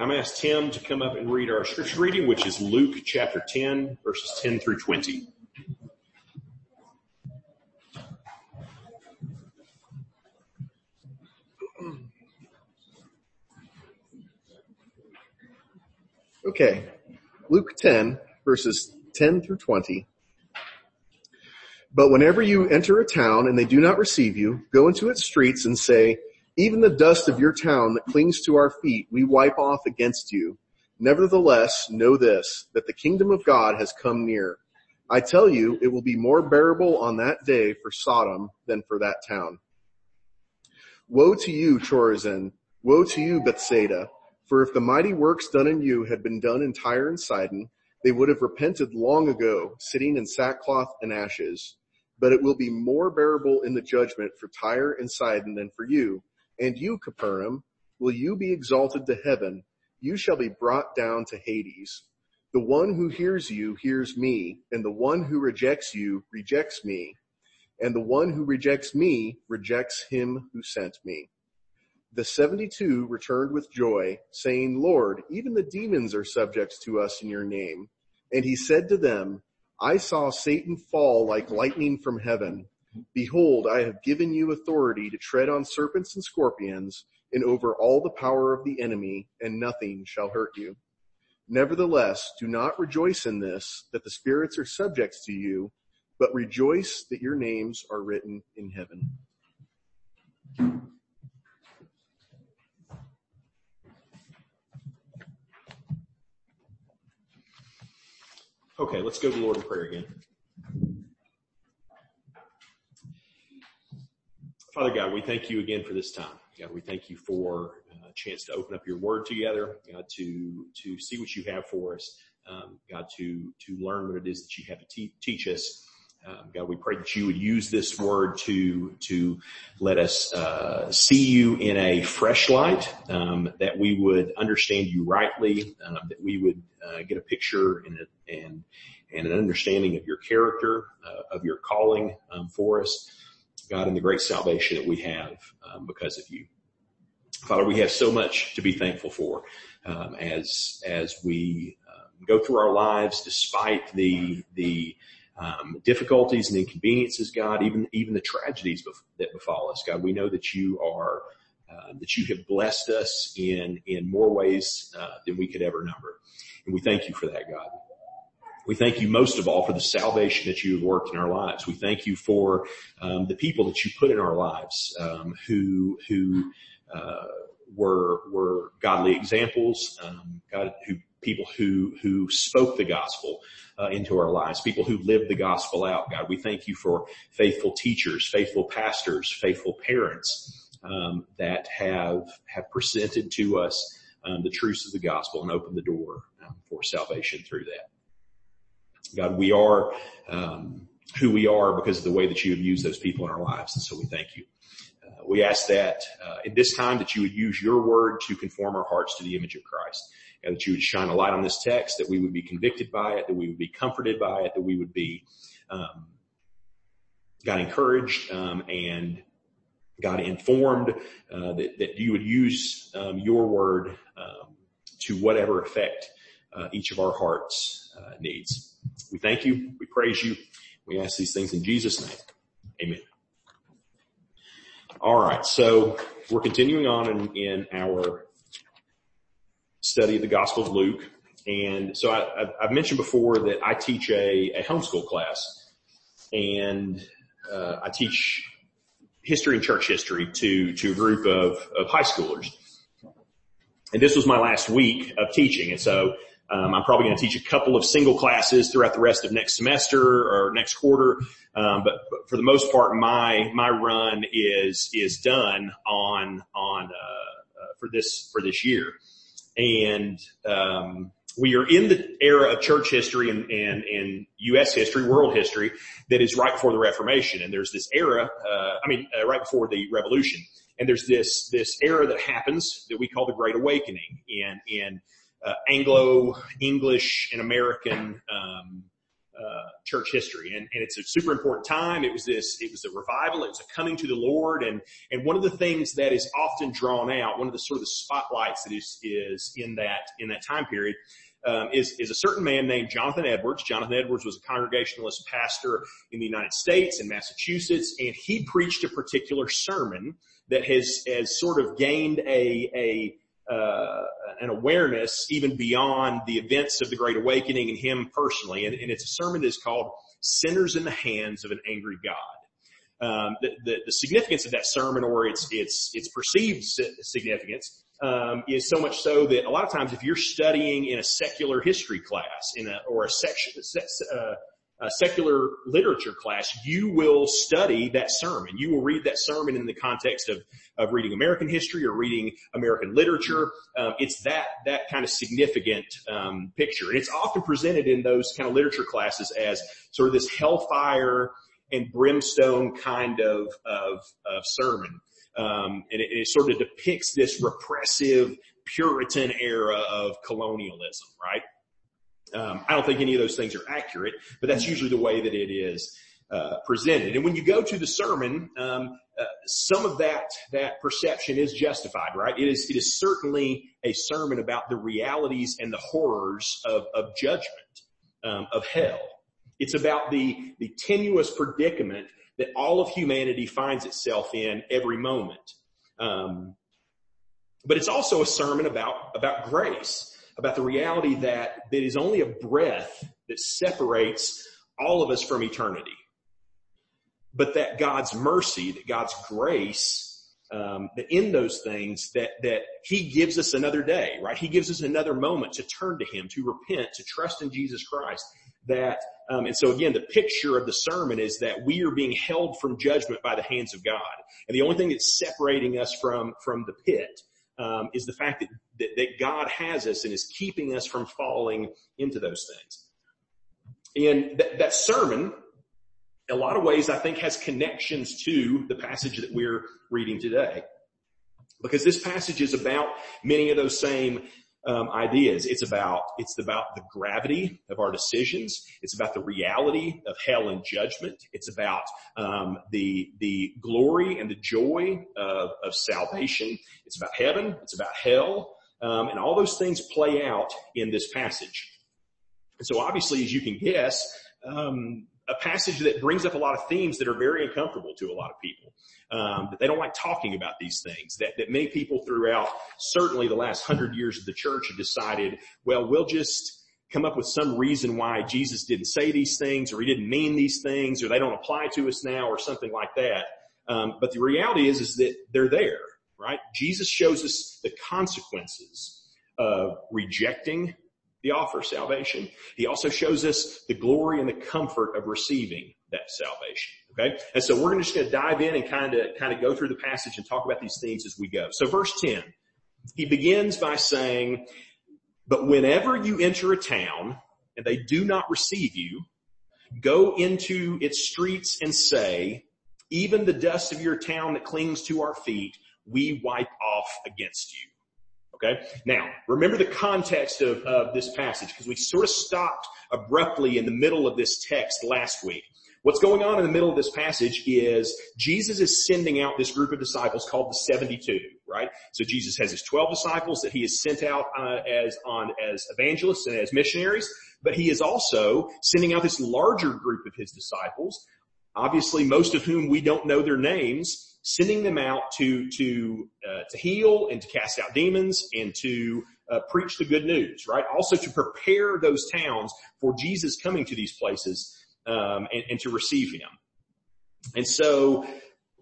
I'm going to ask Tim to come up and read our scripture reading, which is Luke chapter 10, verses 10 through 20. Okay, Luke 10, verses 10 through 20. But whenever you enter a town and they do not receive you, go into its streets and say, even the dust of your town that clings to our feet, we wipe off against you. Nevertheless, know this, that the kingdom of God has come near. I tell you, it will be more bearable on that day for Sodom than for that town. Woe to you, Chorazin! Woe to you, Bethsaida! For if the mighty works done in you had been done in Tyre and Sidon, they would have repented long ago, sitting in sackcloth and ashes. But it will be more bearable in the judgment for Tyre and Sidon than for you. And you, Capernaum, will you be exalted to heaven? You shall be brought down to Hades. The one who hears you hears me, and the one who rejects you rejects me. And the one who rejects me rejects him who sent me. The 72 returned with joy, saying, Lord, even the demons are subject to us in your name. And he said to them, I saw Satan fall like lightning from heaven. Behold, I have given you authority to tread on serpents and scorpions and over all the power of the enemy, and nothing shall hurt you. Nevertheless, do not rejoice in this, that the spirits are subject to you, but rejoice that your names are written in heaven. Okay, let's go to the Lord in prayer again. Father God, we thank you again for this time. God, we thank you for a chance to open up your word together, God, to, to see what you have for us, um, God, to, to learn what it is that you have to te- teach us. Um, God, we pray that you would use this word to to let us uh, see you in a fresh light, um, that we would understand you rightly, uh, that we would uh, get a picture and a, and and an understanding of your character, uh, of your calling um, for us, God, and the great salvation that we have um, because of you. Father, we have so much to be thankful for um, as as we um, go through our lives, despite the the um, difficulties and inconveniences, God, even even the tragedies bef- that befall us, God. We know that you are uh, that you have blessed us in in more ways uh, than we could ever number, and we thank you for that, God. We thank you most of all for the salvation that you have worked in our lives. We thank you for um, the people that you put in our lives um, who who uh, were were godly examples, um, God, who people who who spoke the gospel uh, into our lives, people who lived the gospel out. God, we thank you for faithful teachers, faithful pastors, faithful parents um, that have have presented to us um, the truths of the gospel and opened the door um, for salvation through that. God, we are um, who we are because of the way that you have used those people in our lives, and so we thank you. Uh, we ask that uh, in this time that you would use your word to conform our hearts to the image of Christ, and that you would shine a light on this text, that we would be convicted by it, that we would be comforted by it, that we would be um, God encouraged um, and God informed, uh, that, that you would use um, your word um, to whatever effect uh, each of our hearts uh, needs. We thank you. We praise you. We ask these things in Jesus' name. Amen. All right. So we're continuing on in, in our study of the Gospel of Luke. And so I, have mentioned before that I teach a, a homeschool class and uh, I teach history and church history to, to a group of, of high schoolers. And this was my last week of teaching. And so um, I'm probably going to teach a couple of single classes throughout the rest of next semester or next quarter. Um, but, but, for the most part, my my run is is done on on uh, uh, for this for this year, and um, we are in the era of church history and, and, and U.S. history, world history, that is right before the Reformation. And there's this era, uh, I mean, uh, right before the Revolution. And there's this this era that happens that we call the Great Awakening in in uh, Anglo English and American um, uh, church history, and, and it's a super important time. It was this, it was a revival. It was a coming to the Lord, and and one of the things that is often drawn out, one of the sort of the spotlights that is is in that in that time period. Um, is, is a certain man named Jonathan Edwards. Jonathan Edwards was a Congregationalist pastor in the United States in Massachusetts, and he preached a particular sermon that has, has sort of gained a, a, uh, an awareness even beyond the events of the Great Awakening and him personally. And, and it's a sermon that is called Sinners in the Hands of an Angry God. Um, the, the, the, significance of that sermon or its, its, its perceived significance um, is so much so that a lot of times if you're studying in a secular history class in a, or a section, uh, a secular literature class, you will study that sermon. You will read that sermon in the context of, of reading American history or reading American literature. Um, it's that, that kind of significant, um, picture. And it's often presented in those kind of literature classes as sort of this hellfire and brimstone kind of, of, of sermon. Um, and it, it sort of depicts this repressive Puritan era of colonialism, right? Um, I don't think any of those things are accurate, but that's usually the way that it is uh, presented. And when you go to the sermon, um, uh, some of that that perception is justified, right? It is it is certainly a sermon about the realities and the horrors of of judgment, um, of hell. It's about the the tenuous predicament that all of humanity finds itself in every moment. Um, but it's also a sermon about about grace about the reality that there is only a breath that separates all of us from eternity. But that God's mercy, that God's grace, um, that in those things that that He gives us another day, right? He gives us another moment to turn to Him, to repent, to trust in Jesus Christ. That um, and so again, the picture of the sermon is that we are being held from judgment by the hands of God, and the only thing that's separating us from from the pit um, is the fact that, that, that God has us and is keeping us from falling into those things. And that, that sermon, a lot of ways, I think has connections to the passage that we're reading today. Because this passage is about many of those same um, ideas. It's about it's about the gravity of our decisions. It's about the reality of hell and judgment. It's about um, the the glory and the joy of, of salvation. It's about heaven. It's about hell, um, and all those things play out in this passage. And so, obviously, as you can guess, um, a passage that brings up a lot of themes that are very uncomfortable to a lot of people. Um, that they don't like talking about these things. That that many people throughout certainly the last hundred years of the church have decided, well, we'll just come up with some reason why Jesus didn't say these things, or he didn't mean these things, or they don't apply to us now, or something like that. Um, but the reality is, is that they're there, right? Jesus shows us the consequences of rejecting the offer of salvation. He also shows us the glory and the comfort of receiving that salvation. Okay. And so we're just going to dive in and kind of, kind of go through the passage and talk about these themes as we go. So verse 10, he begins by saying, but whenever you enter a town and they do not receive you, go into its streets and say, even the dust of your town that clings to our feet, we wipe off against you. Okay. Now, remember the context of, of this passage because we sort of stopped abruptly in the middle of this text last week. What's going on in the middle of this passage is Jesus is sending out this group of disciples called the 72, right? So Jesus has his 12 disciples that he has sent out uh, as on as evangelists and as missionaries, but he is also sending out this larger group of his disciples, obviously most of whom we don't know their names, sending them out to to uh, to heal and to cast out demons and to uh, preach the good news, right? Also to prepare those towns for Jesus coming to these places um, and, and to receive Him. And so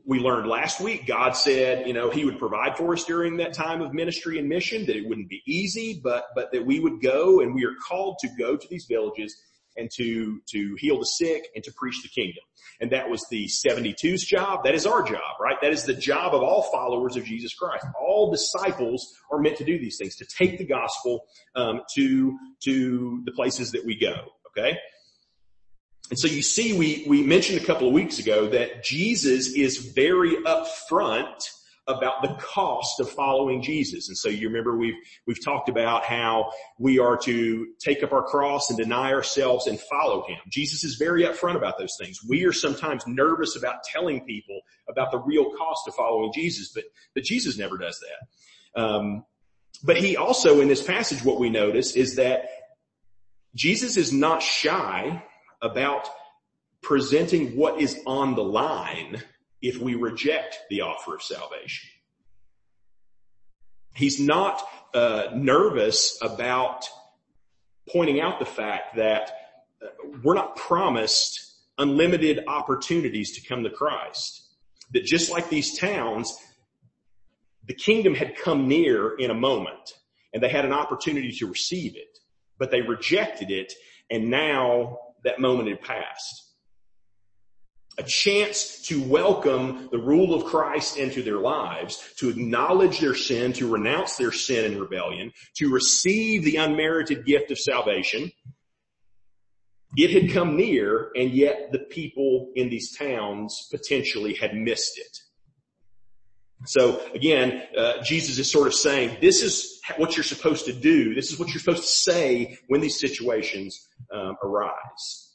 we learned last week, God said, you know, He would provide for us during that time of ministry and mission, that it wouldn't be easy, but, but that we would go and we are called to go to these villages and to, to heal the sick and to preach the kingdom. And that was the 72's job. That is our job, right? That is the job of all followers of Jesus Christ. All disciples are meant to do these things, to take the gospel um, to to the places that we go. Okay. And so you see, we we mentioned a couple of weeks ago that Jesus is very upfront about the cost of following Jesus. And so you remember we've, we've talked about how we are to take up our cross and deny ourselves and follow him. Jesus is very upfront about those things. We are sometimes nervous about telling people about the real cost of following Jesus, but, but Jesus never does that. Um, but he also in this passage, what we notice is that Jesus is not shy about presenting what is on the line if we reject the offer of salvation. He's not uh, nervous about pointing out the fact that uh, we're not promised unlimited opportunities to come to Christ. That just like these towns, the kingdom had come near in a moment and they had an opportunity to receive it, but they rejected it and now that moment had passed a chance to welcome the rule of Christ into their lives, to acknowledge their sin, to renounce their sin and rebellion, to receive the unmerited gift of salvation. It had come near and yet the people in these towns potentially had missed it. So again, uh, Jesus is sort of saying, this is what you're supposed to do. This is what you're supposed to say when these situations um, arise.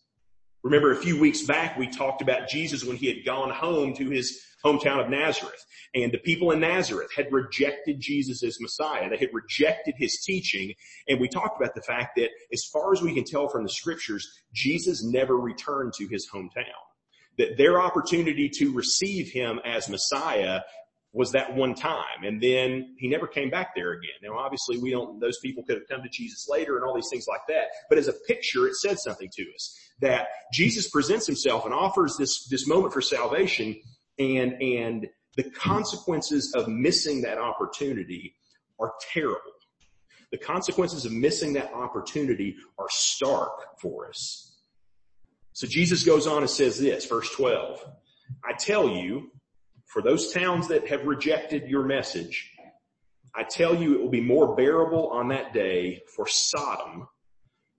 Remember a few weeks back we talked about Jesus when he had gone home to his hometown of Nazareth and the people in Nazareth had rejected Jesus as Messiah. They had rejected his teaching and we talked about the fact that as far as we can tell from the scriptures, Jesus never returned to his hometown. That their opportunity to receive him as Messiah was that one time. And then he never came back there again. Now obviously we don't, those people could have come to Jesus later and all these things like that. But as a picture, it said something to us that Jesus presents himself and offers this, this moment for salvation and, and the consequences of missing that opportunity are terrible. The consequences of missing that opportunity are stark for us. So Jesus goes on and says this, verse 12, I tell you, for those towns that have rejected your message, I tell you it will be more bearable on that day for Sodom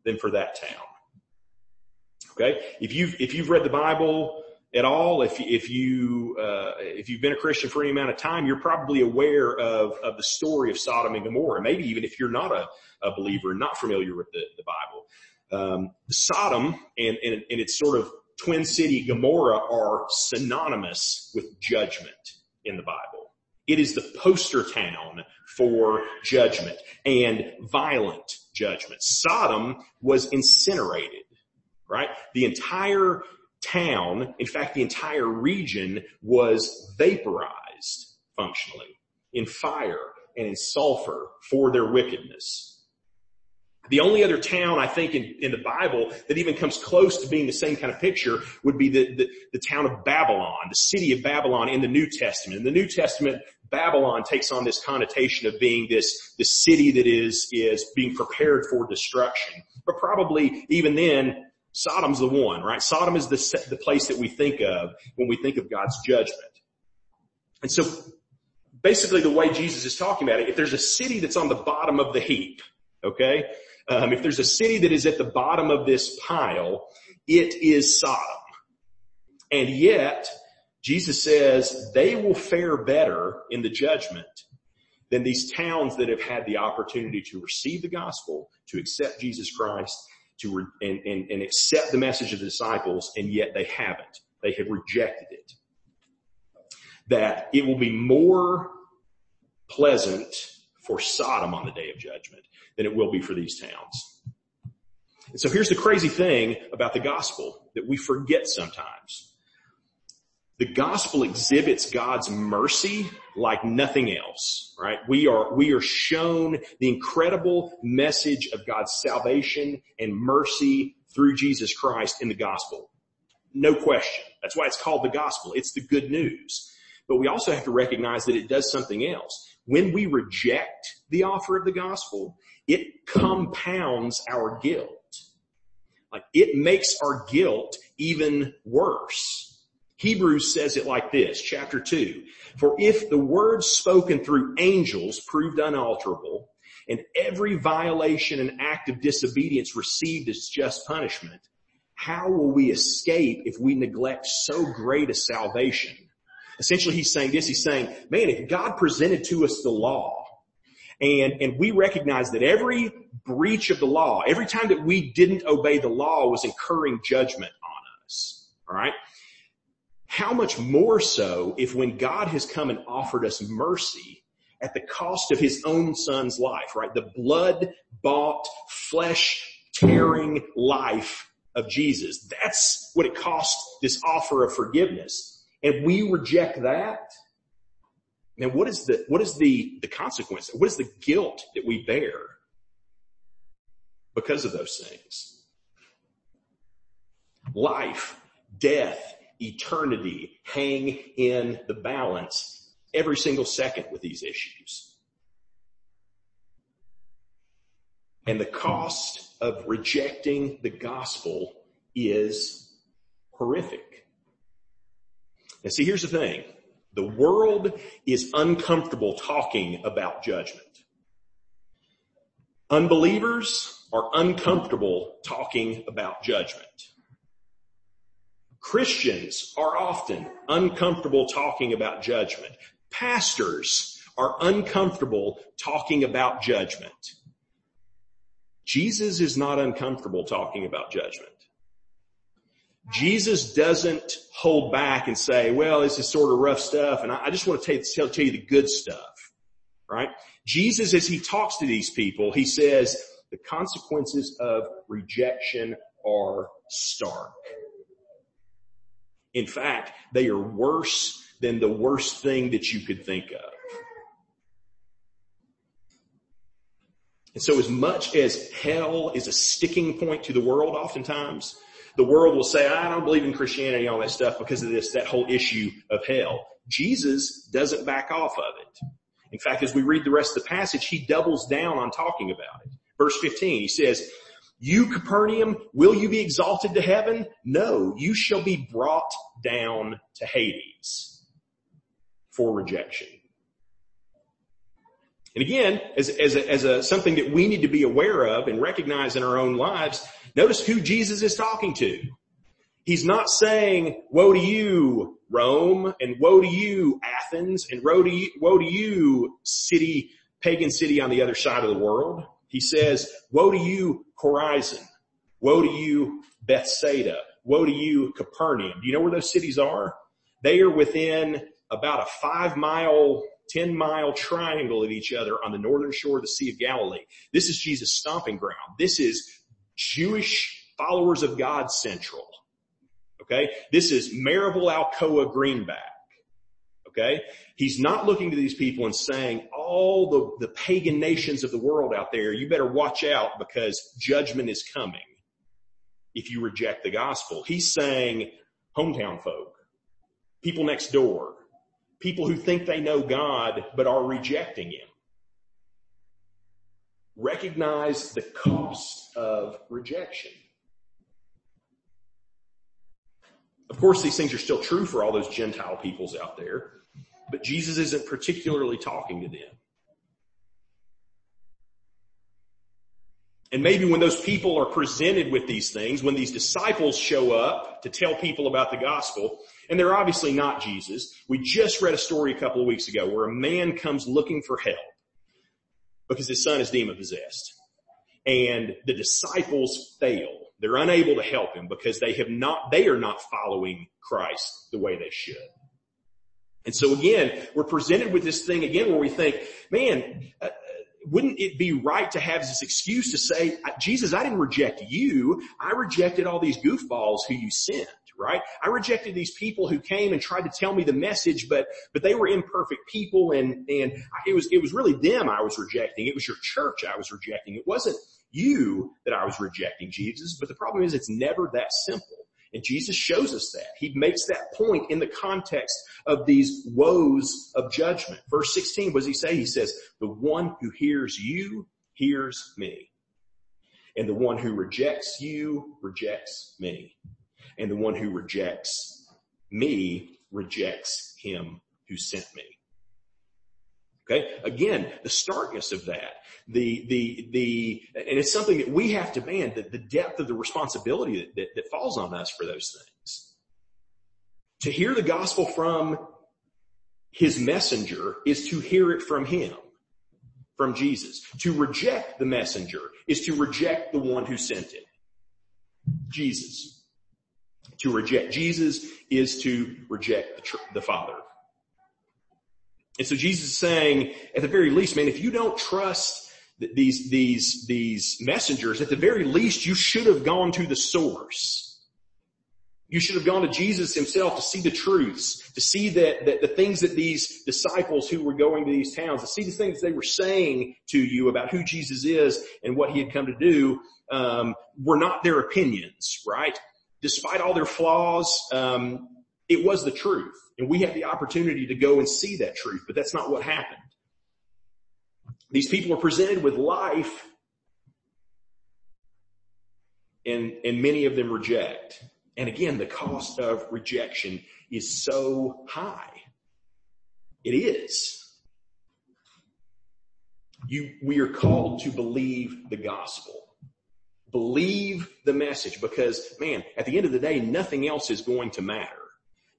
than for that town. Okay? If you've, if you've read the Bible at all, if, if you, uh, if you've been a Christian for any amount of time, you're probably aware of, of the story of Sodom and Gomorrah. Maybe even if you're not a, a believer not familiar with the, the Bible. Um, Sodom and, and, and its sort of twin city Gomorrah are synonymous with judgment in the Bible. It is the poster town for judgment and violent judgment. Sodom was incinerated, right? The entire town, in fact, the entire region was vaporized functionally in fire and in sulfur for their wickedness. The only other town I think in, in the Bible that even comes close to being the same kind of picture would be the, the, the town of Babylon, the city of Babylon in the New Testament. In the New Testament, Babylon takes on this connotation of being this, this city that is, is being prepared for destruction. But probably even then, Sodom's the one, right? Sodom is the, the place that we think of when we think of God's judgment. And so basically the way Jesus is talking about it, if there's a city that's on the bottom of the heap, okay, um, if there's a city that is at the bottom of this pile, it is Sodom. And yet, Jesus says they will fare better in the judgment than these towns that have had the opportunity to receive the gospel, to accept Jesus Christ, to re- and, and, and accept the message of the disciples, and yet they haven't. They have rejected it. That it will be more pleasant for Sodom on the day of judgment than it will be for these towns. And so here's the crazy thing about the gospel that we forget sometimes. The gospel exhibits God's mercy like nothing else, right? We are, we are shown the incredible message of God's salvation and mercy through Jesus Christ in the gospel. No question. That's why it's called the gospel. It's the good news. But we also have to recognize that it does something else. When we reject the offer of the gospel, it compounds our guilt. Like it makes our guilt even worse. Hebrews says it like this, chapter two. For if the words spoken through angels proved unalterable, and every violation and act of disobedience received its just punishment, how will we escape if we neglect so great a salvation? Essentially, he's saying this. He's saying, man, if God presented to us the law and, and we recognize that every breach of the law, every time that we didn't obey the law was incurring judgment on us. All right. How much more so if when God has come and offered us mercy at the cost of his own son's life, right? The blood bought, flesh tearing life of Jesus. That's what it costs this offer of forgiveness. And we reject that. then what is the, what is the, the consequence? What is the guilt that we bear because of those things? Life, death, eternity hang in the balance every single second with these issues. And the cost of rejecting the gospel is horrific. And see, here's the thing. The world is uncomfortable talking about judgment. Unbelievers are uncomfortable talking about judgment. Christians are often uncomfortable talking about judgment. Pastors are uncomfortable talking about judgment. Jesus is not uncomfortable talking about judgment. Jesus doesn't hold back and say, well, this is sort of rough stuff and I just want to tell, tell you the good stuff, right? Jesus, as he talks to these people, he says the consequences of rejection are stark. In fact, they are worse than the worst thing that you could think of. And so as much as hell is a sticking point to the world oftentimes, the world will say, I don't believe in Christianity all that stuff because of this, that whole issue of hell. Jesus doesn't back off of it. In fact, as we read the rest of the passage, he doubles down on talking about it. Verse 15, he says, you Capernaum, will you be exalted to heaven? No, you shall be brought down to Hades for rejection. And again, as, as, a, as a, something that we need to be aware of and recognize in our own lives, notice who Jesus is talking to. He's not saying, woe to you, Rome, and woe to you, Athens, and woe to you, woe to you, city, pagan city on the other side of the world. He says, woe to you, Chorazin. Woe to you, Bethsaida. Woe to you, Capernaum. Do you know where those cities are? They are within about a five mile 10 mile triangle of each other on the northern shore of the Sea of Galilee. This is Jesus' stomping ground. This is Jewish followers of God central. Okay. This is Maryville, Alcoa, Greenback. Okay. He's not looking to these people and saying all the, the pagan nations of the world out there, you better watch out because judgment is coming if you reject the gospel. He's saying hometown folk, people next door, people who think they know God but are rejecting Him. Recognize the cost of rejection. Of course, these things are still true for all those Gentile peoples out there, but Jesus isn't particularly talking to them. And maybe when those people are presented with these things, when these disciples show up to tell people about the gospel, and they're obviously not Jesus. We just read a story a couple of weeks ago where a man comes looking for help because his son is demon possessed. And the disciples fail. They're unable to help him because they have not, they are not following Christ the way they should. And so again, we're presented with this thing again where we think, man, uh, wouldn't it be right to have this excuse to say, Jesus, I didn't reject you. I rejected all these goofballs who you sent right? I rejected these people who came and tried to tell me the message, but, but they were imperfect people and, and it was, it was really them I was rejecting. It was your church I was rejecting. It wasn't you that I was rejecting, Jesus, but the problem is it's never that simple. And Jesus shows us that. He makes that point in the context of these woes of judgment. Verse 16, what does he say? He says, the one who hears you hears me. And the one who rejects you rejects me and the one who rejects me rejects him who sent me. Okay. Again, the starkness of that, the, the, the, and it's something that we have to man, the, the depth of the responsibility that, that, that falls on us for those things. To hear the gospel from his messenger is to hear it from him, from Jesus. To reject the messenger is to reject the one who sent it. Jesus. To reject Jesus is to reject the, tr- the Father. And so Jesus is saying, at the very least, man, if you don't trust these, these, these messengers, at the very least, you should have gone to the source. You should have gone to Jesus himself to see the truths, to see that, that the things that these disciples who were going to these towns, to see the things they were saying to you about who Jesus is and what he had come to do, um, were not their opinions, right? Despite all their flaws, um, it was the truth. And we had the opportunity to go and see that truth, but that's not what happened. These people are presented with life and, and many of them reject. And again, the cost of rejection is so high. It is. You, we are called to believe the gospel. Believe the message because man, at the end of the day, nothing else is going to matter.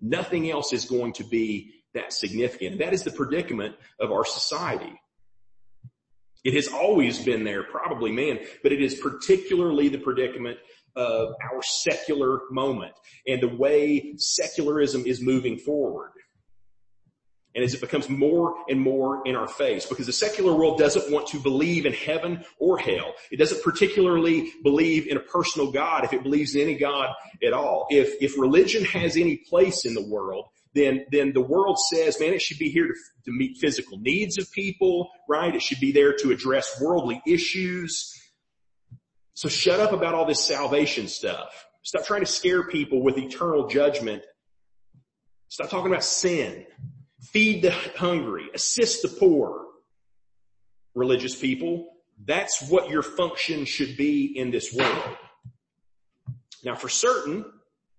Nothing else is going to be that significant. That is the predicament of our society. It has always been there, probably man, but it is particularly the predicament of our secular moment and the way secularism is moving forward. And as it becomes more and more in our face, because the secular world doesn't want to believe in heaven or hell. It doesn't particularly believe in a personal God if it believes in any God at all. If, if religion has any place in the world, then, then the world says, man, it should be here to, to meet physical needs of people, right? It should be there to address worldly issues. So shut up about all this salvation stuff. Stop trying to scare people with eternal judgment. Stop talking about sin. Feed the hungry. Assist the poor. Religious people. That's what your function should be in this world. Now for certain,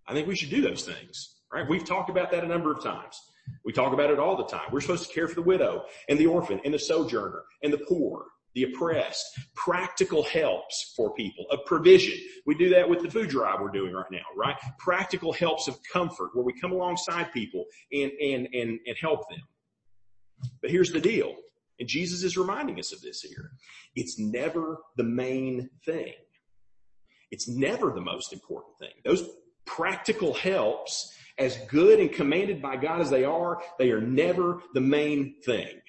I think we should do those things, right? We've talked about that a number of times. We talk about it all the time. We're supposed to care for the widow and the orphan and the sojourner and the poor the oppressed, practical helps for people, of provision. We do that with the food drive we're doing right now, right? Practical helps of comfort where we come alongside people and, and, and, and help them. But here's the deal. And Jesus is reminding us of this here. It's never the main thing. It's never the most important thing. Those practical helps, as good and commanded by God as they are, they are never the main thing.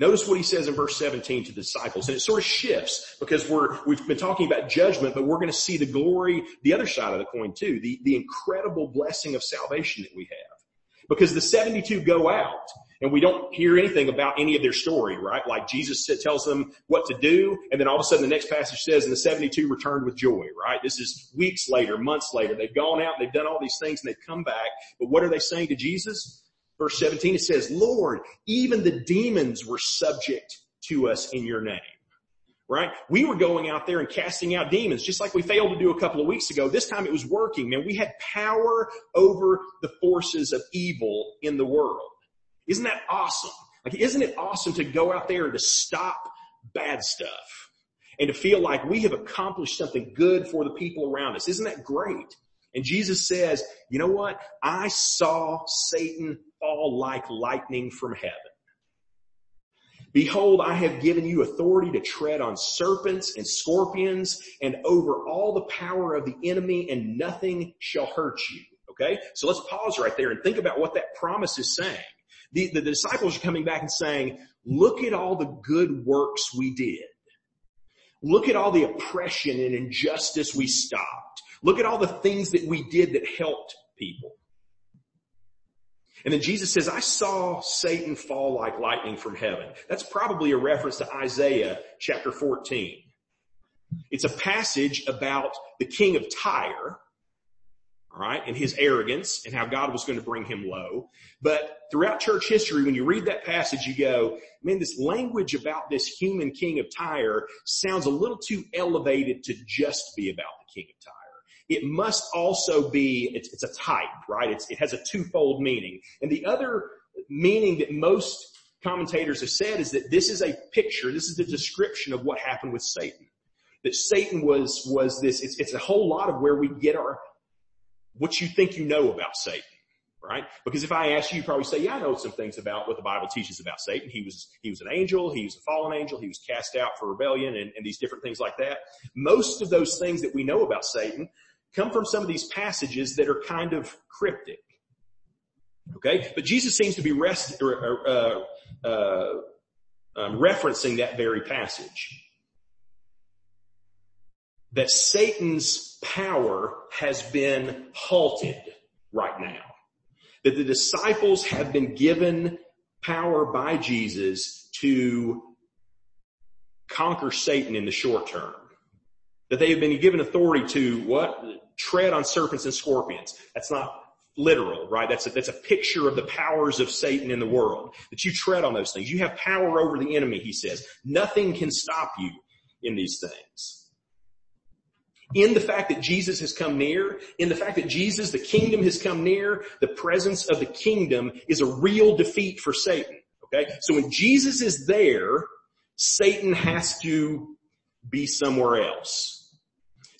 Notice what he says in verse 17 to the disciples, and it sort of shifts because we're, we've been talking about judgment, but we're going to see the glory, the other side of the coin too, the, the incredible blessing of salvation that we have. Because the 72 go out and we don't hear anything about any of their story, right? Like Jesus tells them what to do, and then all of a sudden the next passage says, and the 72 returned with joy, right? This is weeks later, months later. They've gone out, they've done all these things, and they've come back. But what are they saying to Jesus? Verse 17, it says, Lord, even the demons were subject to us in your name. Right? We were going out there and casting out demons, just like we failed to do a couple of weeks ago. This time it was working, man. We had power over the forces of evil in the world. Isn't that awesome? Like, isn't it awesome to go out there to stop bad stuff and to feel like we have accomplished something good for the people around us? Isn't that great? And Jesus says, you know what? I saw Satan fall like lightning from heaven. Behold, I have given you authority to tread on serpents and scorpions and over all the power of the enemy and nothing shall hurt you. Okay? So let's pause right there and think about what that promise is saying. The, the disciples are coming back and saying, look at all the good works we did. Look at all the oppression and injustice we stopped. Look at all the things that we did that helped people. And then Jesus says, I saw Satan fall like lightning from heaven. That's probably a reference to Isaiah chapter 14. It's a passage about the king of Tyre, all right, and his arrogance and how God was going to bring him low. But throughout church history, when you read that passage, you go, man, this language about this human king of Tyre sounds a little too elevated to just be about the king of Tyre it must also be, it's, it's a type, right? It's, it has a twofold meaning. And the other meaning that most commentators have said is that this is a picture, this is the description of what happened with Satan. That Satan was, was this, it's, it's a whole lot of where we get our, what you think you know about Satan. right? Because if I ask you, you probably say, yeah, I know some things about what the Bible teaches about Satan. He was, he was an angel. He was a fallen angel. He was cast out for rebellion and, and these different things like that. Most of those things that we know about Satan come from some of these passages that are kind of cryptic. Okay? But Jesus seems to be rest, uh, uh, um, referencing that very passage. That Satan's power has been halted right now. That the disciples have been given power by Jesus to conquer Satan in the short term. That they have been given authority to what? Tread on serpents and scorpions. That's not literal, right? That's a, that's a picture of the powers of Satan in the world. That you tread on those things. You have power over the enemy, he says. Nothing can stop you in these things. In the fact that Jesus has come near, in the fact that Jesus, the kingdom has come near, the presence of the kingdom is a real defeat for Satan. Okay? So when Jesus is there, Satan has to be somewhere else.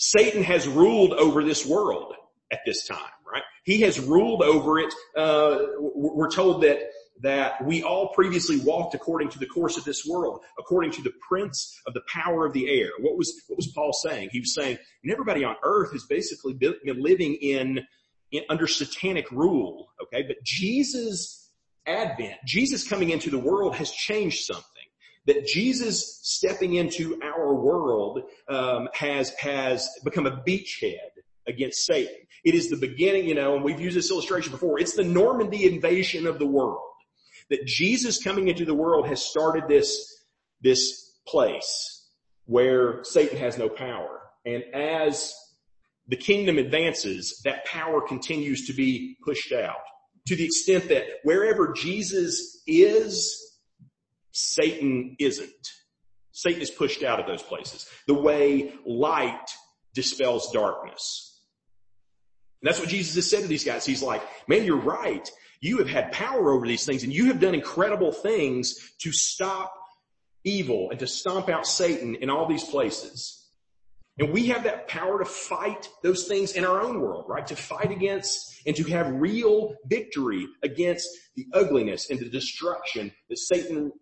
Satan has ruled over this world at this time. Right? He has ruled over it. Uh, we're told that that we all previously walked according to the course of this world, according to the prince of the power of the air. What was what was Paul saying? He was saying, and everybody on earth has basically been living in, in under satanic rule. Okay, but Jesus' advent, Jesus coming into the world, has changed something that Jesus stepping into our world um, has has become a beachhead against Satan. It is the beginning, you know, and we've used this illustration before. It's the Normandy invasion of the world. That Jesus coming into the world has started this, this place where Satan has no power. And as the kingdom advances, that power continues to be pushed out to the extent that wherever Jesus is, Satan isn't. Satan is pushed out of those places. The way light dispels darkness. And that's what Jesus has said to these guys. He's like, man, you're right. You have had power over these things and you have done incredible things to stop evil and to stomp out Satan in all these places. And we have that power to fight those things in our own world, right? To fight against and to have real victory against the ugliness and the destruction that Satan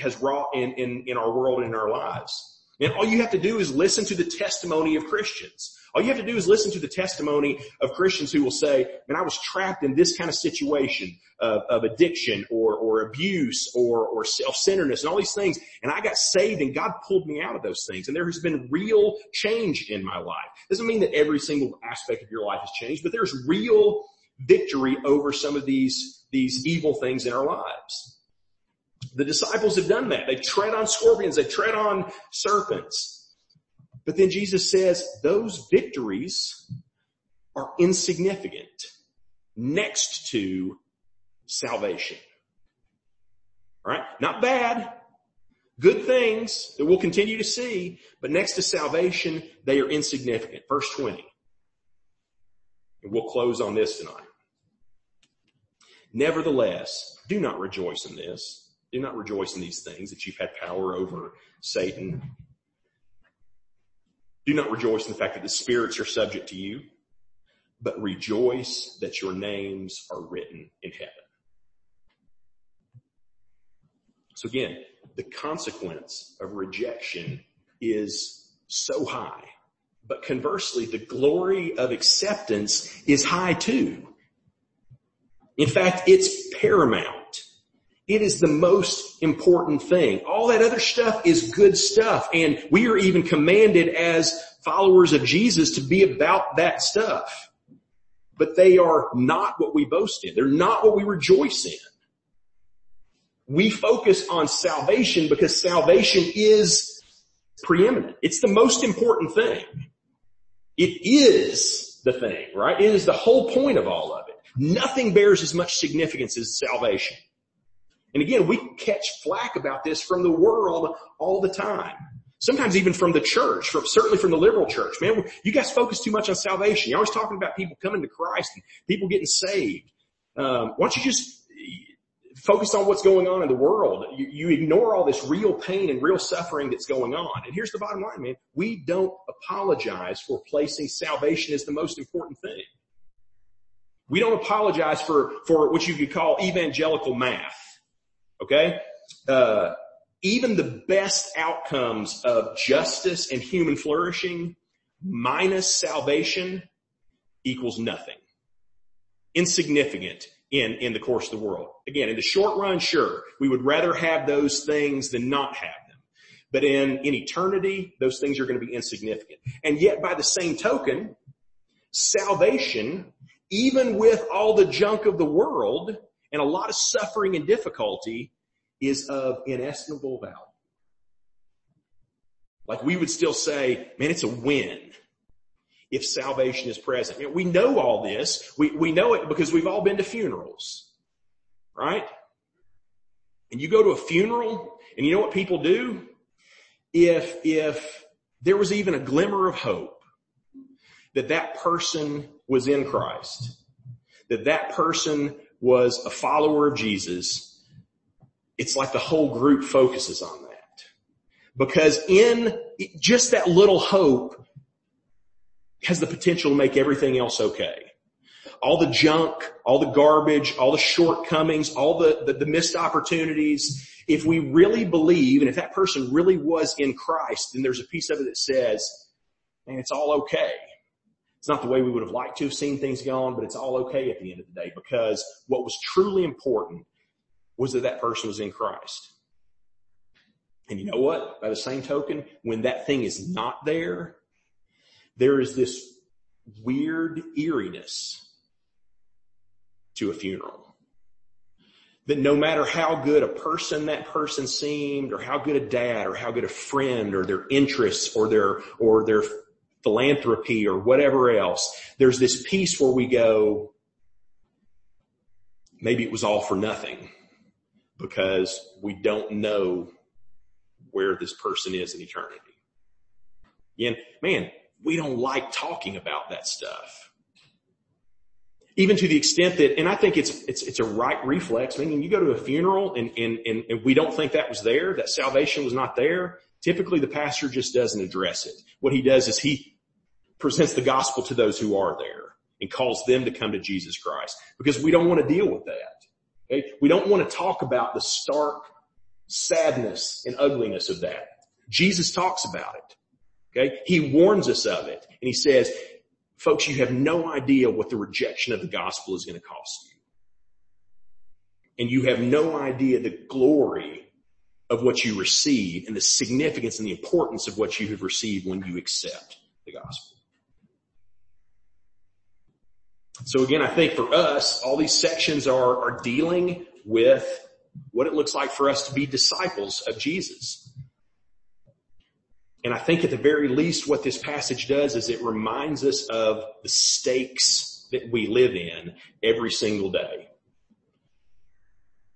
has wrought in, in, in our world and in our lives. And all you have to do is listen to the testimony of Christians. All you have to do is listen to the testimony of Christians who will say, man, I was trapped in this kind of situation of, of addiction or, or abuse or, or self-centeredness and all these things. And I got saved and God pulled me out of those things. And there has been real change in my life. Doesn't mean that every single aspect of your life has changed, but there's real victory over some of these, these evil things in our lives. The disciples have done that. They tread on scorpions. They tread on serpents. But then Jesus says those victories are insignificant next to salvation. All right? Not bad. Good things that we'll continue to see, but next to salvation, they are insignificant. Verse 20. And we'll close on this tonight. Nevertheless, do not rejoice in this do not rejoice in these things that you've had power over Satan. Do not rejoice in the fact that the spirits are subject to you, but rejoice that your names are written in heaven. So again, the consequence of rejection is so high. But conversely, the glory of acceptance is high too. In fact, it's paramount. It is the most important thing. All that other stuff is good stuff. And we are even commanded as followers of Jesus to be about that stuff. But they are not what we boast in. They're not what we rejoice in. We focus on salvation because salvation is preeminent. It's the most important thing. It is the thing, right? It is the whole point of all of it. Nothing bears as much significance as salvation. And again, we catch flack about this from the world all the time. Sometimes even from the church, from, certainly from the liberal church. Man, you guys focus too much on salvation. You're always talking about people coming to Christ and people getting saved. Um, why don't you just focus on what's going on in the world? You, you ignore all this real pain and real suffering that's going on. And here's the bottom line, man. We don't apologize for placing salvation as the most important thing. We don't apologize for, for what you could call evangelical math. Okay? Uh, even the best outcomes of justice and human flourishing minus salvation equals nothing. Insignificant in, in the course of the world. Again, in the short run, sure, we would rather have those things than not have them. But in, in eternity, those things are going to be insignificant. And yet by the same token, salvation, even with all the junk of the world and a lot of suffering and difficulty is of inestimable value. Like we would still say, man, it's a win if salvation is present. You know, we know all this. We, we know it because we've all been to funerals, right? And you go to a funeral and you know what people do? If, if there was even a glimmer of hope that that person was in Christ, that that person was a follower of Jesus, it's like the whole group focuses on that. Because in just that little hope has the potential to make everything else okay. All the junk, all the garbage, all the shortcomings, all the, the, the, missed opportunities. If we really believe, and if that person really was in Christ, then there's a piece of it that says, man, it's all okay. It's not the way we would have liked to have seen things gone, but it's all okay at the end of the day because what was truly important was that that person was in Christ. And you know what? By the same token, when that thing is not there, there is this weird eeriness to a funeral. That no matter how good a person that person seemed, or how good a dad, or how good a friend, or their interests, or their, or their philanthropy, or whatever else, there's this piece where we go, maybe it was all for nothing because we don't know where this person is in eternity. And man, we don't like talking about that stuff. Even to the extent that, and I think it's, it's, it's a right reflex. I mean, you go to a funeral and, and, and, and we don't think that was there, that salvation was not there. Typically the pastor just doesn't address it. What he does is he presents the gospel to those who are there and calls them to come to Jesus Christ because we don't want to deal with that. Okay? We don't want to talk about the stark sadness and ugliness of that. Jesus talks about it. Okay. He warns us of it and he says, folks, you have no idea what the rejection of the gospel is going to cost you. And you have no idea the glory of what you receive and the significance and the importance of what you have received when you accept the gospel. So again, I think for us, all these sections are, are dealing with what it looks like for us to be disciples of Jesus. And I think at the very least what this passage does is it reminds us of the stakes that we live in every single day.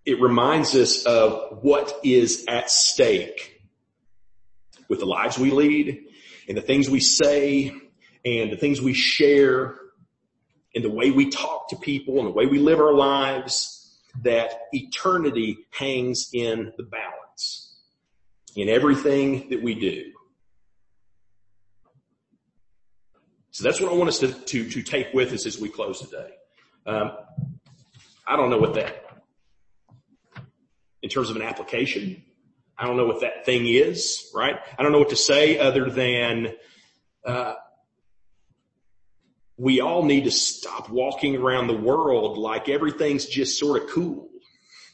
It reminds us of what is at stake with the lives we lead and the things we say and the things we share and the way we talk to people and the way we live our lives that eternity hangs in the balance in everything that we do. So that's what I want us to, to, to take with us as we close today. Um, I don't know what that, in terms of an application, I don't know what that thing is, right? I don't know what to say other than, uh, we all need to stop walking around the world like everything's just sort of cool,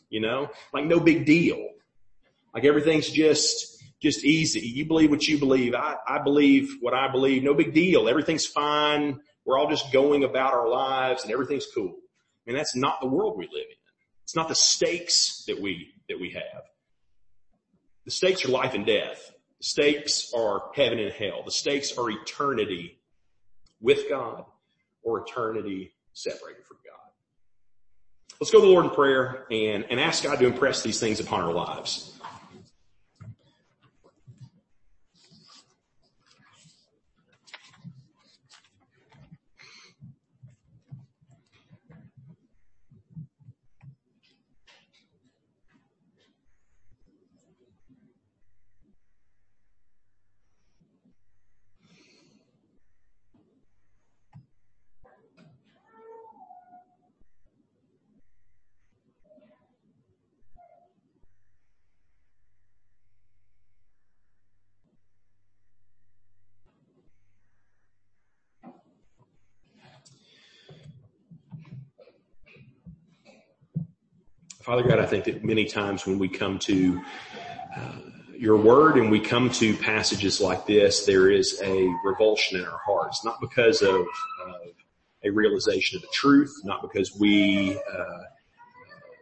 you know, like no big deal. Like everything's just, just easy. You believe what you believe. I, I believe what I believe. No big deal. Everything's fine. We're all just going about our lives and everything's cool. I mean, that's not the world we live in. It's not the stakes that we, that we have. The stakes are life and death. The stakes are heaven and hell. The stakes are eternity with God or eternity separated from God. Let's go to the Lord in prayer and, and ask God to impress these things upon our lives. Father God, I think that many times when we come to uh, your word and we come to passages like this, there is a revulsion in our hearts, not because of, of a realization of the truth, not because we, uh,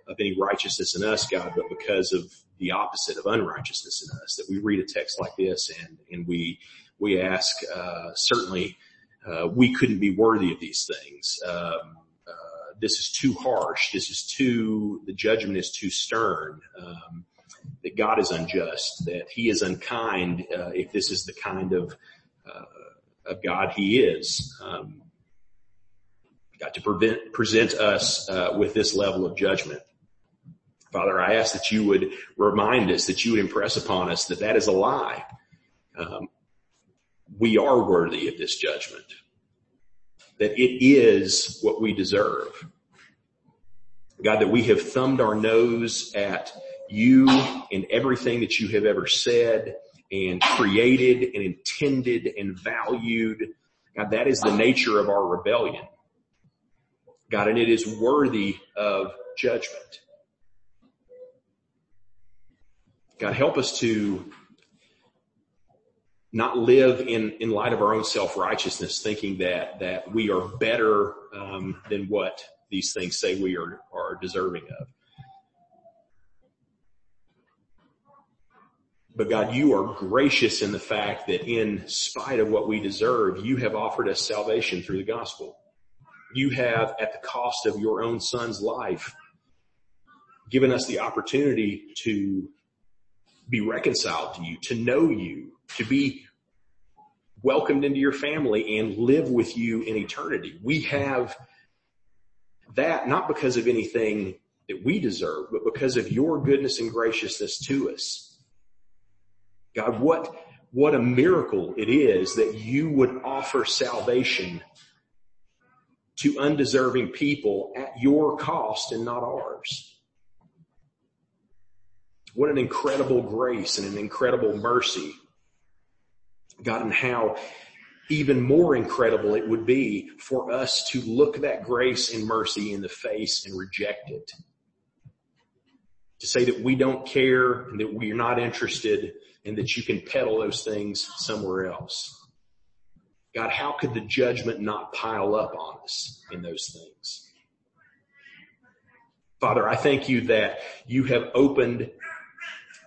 of any righteousness in us, God, but because of the opposite of unrighteousness in us, that we read a text like this and, and we, we ask, uh, certainly, uh, we couldn't be worthy of these things. Um, uh, this is too harsh. This is too, the judgment is too stern. Um, that God is unjust, that he is unkind, uh, if this is the kind of, uh, of God he is. Um, God to prevent, present us, uh, with this level of judgment. Father, I ask that you would remind us, that you would impress upon us that that is a lie. Um, we are worthy of this judgment. That it is what we deserve. God, that we have thumbed our nose at you and everything that you have ever said and created and intended and valued. God, that is the nature of our rebellion. God, and it is worthy of judgment. God, help us to not live in, in light of our own self-righteousness, thinking that, that we are better um, than what these things say we are, are deserving of. But God, you are gracious in the fact that in spite of what we deserve, you have offered us salvation through the gospel. You have, at the cost of your own son's life, given us the opportunity to be reconciled to you, to know you, to be welcomed into your family and live with you in eternity. We have that not because of anything that we deserve, but because of your goodness and graciousness to us. God, what, what a miracle it is that you would offer salvation to undeserving people at your cost and not ours. What an incredible grace and an incredible mercy. God, and how even more incredible it would be for us to look that grace and mercy in the face and reject it. To say that we don't care and that we're not interested and that you can peddle those things somewhere else. God, how could the judgment not pile up on us in those things? Father, I thank you that you have opened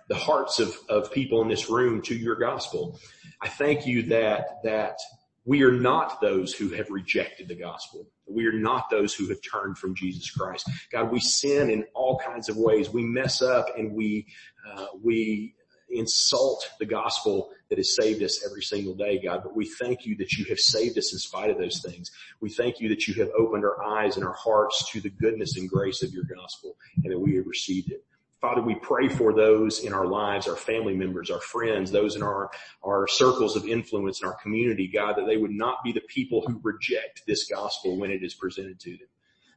the hearts of, of people in this room to your gospel. I thank you that, that we are not those who have rejected the gospel. We are not those who have turned from Jesus Christ. God, we sin in all kinds of ways. We mess up and we, uh, we insult the gospel that has saved us every single day, God. But we thank you that you have saved us in spite of those things. We thank you that you have opened our eyes and our hearts to the goodness and grace of your gospel and that we have received it. Father, we pray for those in our lives, our family members, our friends, those in our, our circles of influence in our community, God, that they would not be the people who reject this gospel when it is presented to them.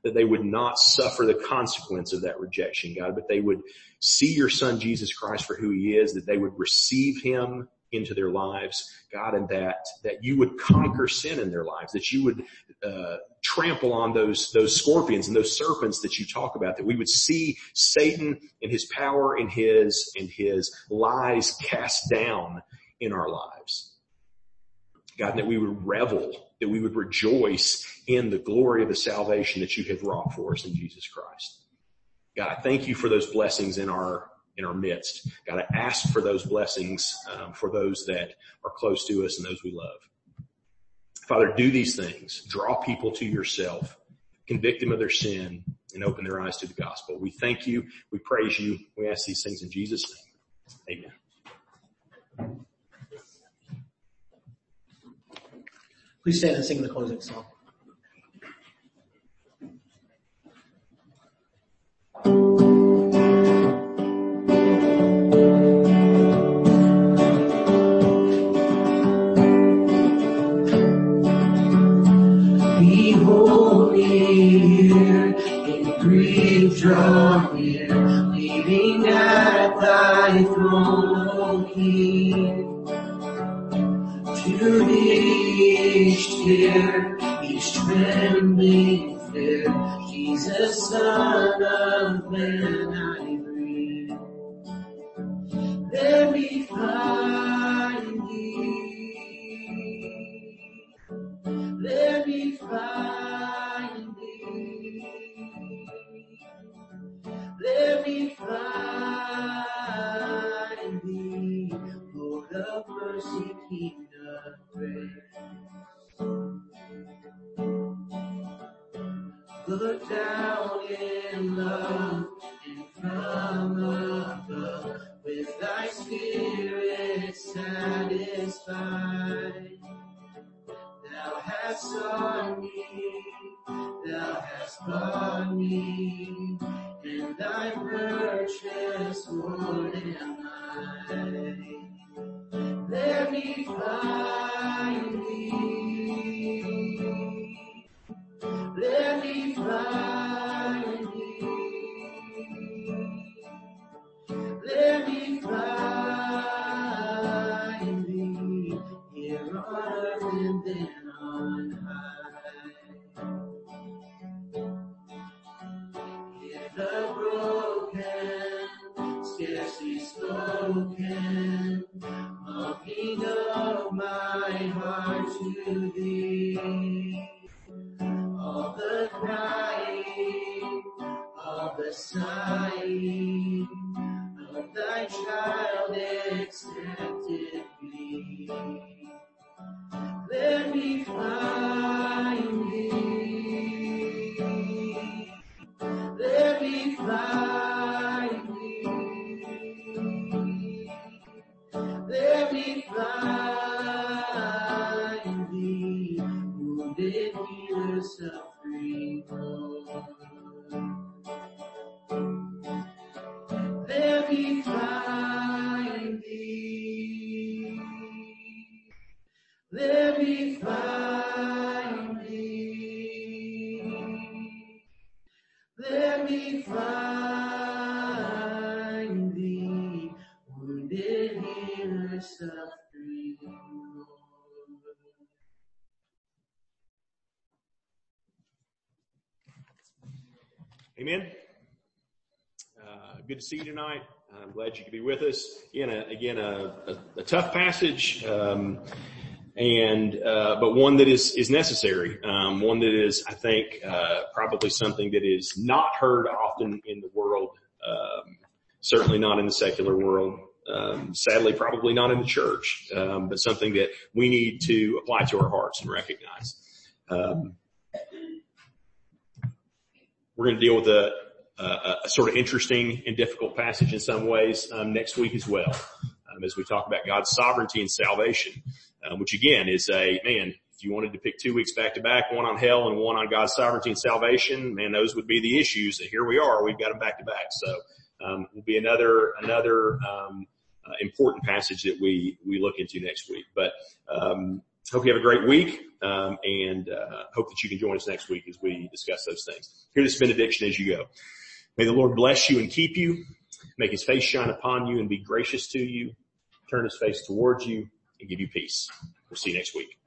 That they would not suffer the consequence of that rejection, God, but they would see your son Jesus Christ for who he is, that they would receive him into their lives, God, and that, that you would conquer sin in their lives, that you would, uh, trample on those, those scorpions and those serpents that you talk about, that we would see Satan and his power and his, and his lies cast down in our lives. God, that we would revel, that we would rejoice in the glory of the salvation that you have wrought for us in Jesus Christ. God, I thank you for those blessings in our, in our midst. God, I ask for those blessings um, for those that are close to us and those we love. Father, do these things. Draw people to yourself. Convict them of their sin and open their eyes to the gospel. We thank you. We praise you. We ask these things in Jesus' name. Amen. Please stand and sing the closing song. draw Look down in love and from above with thy spirit satisfied. Thou hast sought me, thou hast bought me, and thy purchase more than mine. Let me find Let Amen. Uh, good to see you tonight. I'm glad you could be with us. Again, a, again, a, a, a tough passage, um, and uh, but one that is is necessary. Um, one that is, I think, uh, probably something that is not heard often in the world. Um, certainly not in the secular world. Um, sadly, probably not in the church, um, but something that we need to apply to our hearts and recognize. Um, we're going to deal with a, a, a, sort of interesting and difficult passage in some ways um, next week as well, um, as we talk about God's sovereignty and salvation, um, which again is a man. If you wanted to pick two weeks back to back, one on hell and one on God's sovereignty and salvation, man, those would be the issues. And here we are, we've got them back to back. So um, will be another another um, important passage that we we look into next week. But um, hope you have a great week, um, and uh, hope that you can join us next week as we discuss those things. Hear this benediction as you go. May the Lord bless you and keep you, make his face shine upon you and be gracious to you, turn his face towards you and give you peace. We'll see you next week.